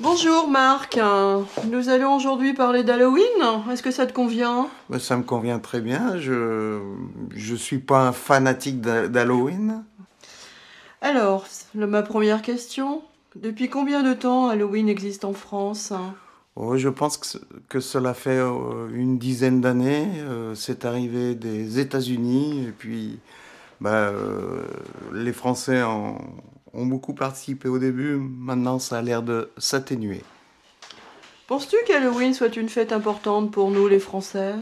Bonjour Marc, nous allons aujourd'hui parler d'Halloween. Est-ce que ça te convient? Ben, Ça me convient très bien. Je je suis pas un fanatique d'Ha- d'Halloween. Alors, ma première question. Depuis combien de temps Halloween existe en France? Oh, je pense que, ce- que cela fait euh, une dizaine d'années. Euh, c'est arrivé des États-Unis et puis bah, euh, les Français en- ont beaucoup participé au début. Maintenant, ça a l'air de s'atténuer. Penses-tu qu'Halloween soit une fête importante pour nous les Français?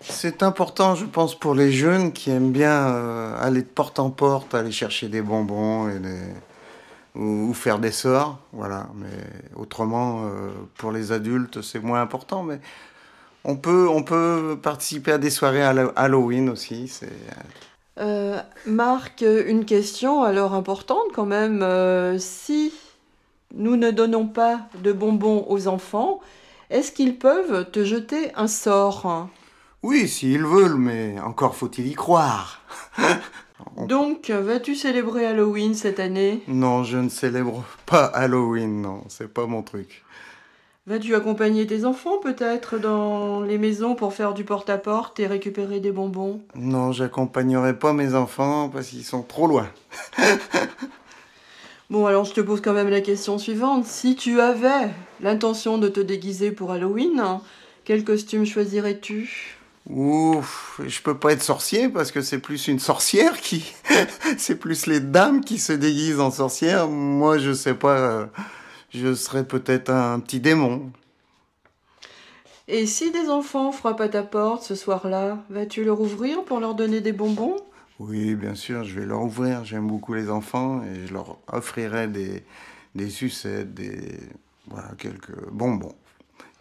C'est important, je pense, pour les jeunes qui aiment bien euh, aller de porte en porte, aller chercher des bonbons et des- ou, ou faire des sorts. Voilà. Mais autrement, euh, pour les adultes, c'est moins important. Mais on peut, on peut participer à des soirées Hallo- Halloween aussi. C'est Euh, Marc, une question alors importante quand même. Euh, si nous ne donnons pas de bonbons aux enfants, est-ce qu'ils peuvent te jeter un sort? Oui, s'ils veulent, mais encore faut-il y croire. On- Donc, vas-tu célébrer Halloween cette année? Non, je ne célèbre pas Halloween, non, c'est pas mon truc. Vas-tu accompagner tes enfants peut-être dans les maisons pour faire du porte-à-porte et récupérer des bonbons? Non, j'accompagnerai pas mes enfants parce qu'ils sont trop loin. Bon, alors je te pose quand même la question suivante. Si tu avais l'intention de te déguiser pour Halloween, quel costume choisirais-tu? Ouf, je peux pas être sorcier parce que c'est plus une sorcière qui. c'est plus les dames qui se déguisent en sorcière. Moi, je sais pas. Je serais peut-être un petit démon. Et si des enfants frappent à ta porte ce soir-là, vas-tu leur ouvrir pour leur donner des bonbons? Oui, bien sûr, je vais leur ouvrir. J'aime beaucoup les enfants et je leur offrirai des, des sucettes, des. Voilà, quelques bonbons.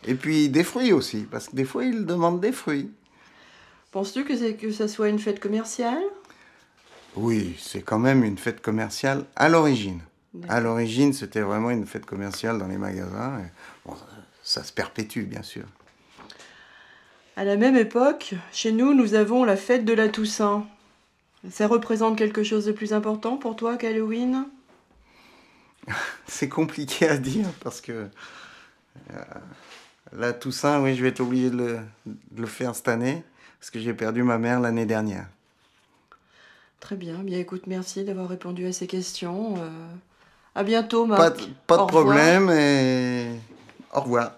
Et puis des fruits aussi, parce que des fois, ils demandent des fruits. Penses-tu que, c'est- que ça soit une fête commerciale? Oui, c'est quand même une fête commerciale à l'origine. À l'origine, c'était vraiment une fête commerciale dans les magasins. et bon, ça, ça se perpétue, bien sûr. À la même époque, chez nous, nous avons la fête de la Toussaint. Ça représente quelque chose de plus important pour toi qu'Halloween? C'est compliqué à dire parce que euh, la Toussaint, oui, je vais être obligé de le, de le faire cette année parce que j'ai perdu ma mère l'année dernière. Très bien, bien écoute, merci d'avoir répondu à ces questions. Euh, à bientôt, Pas, Marc. de- pas Au de problème et au revoir.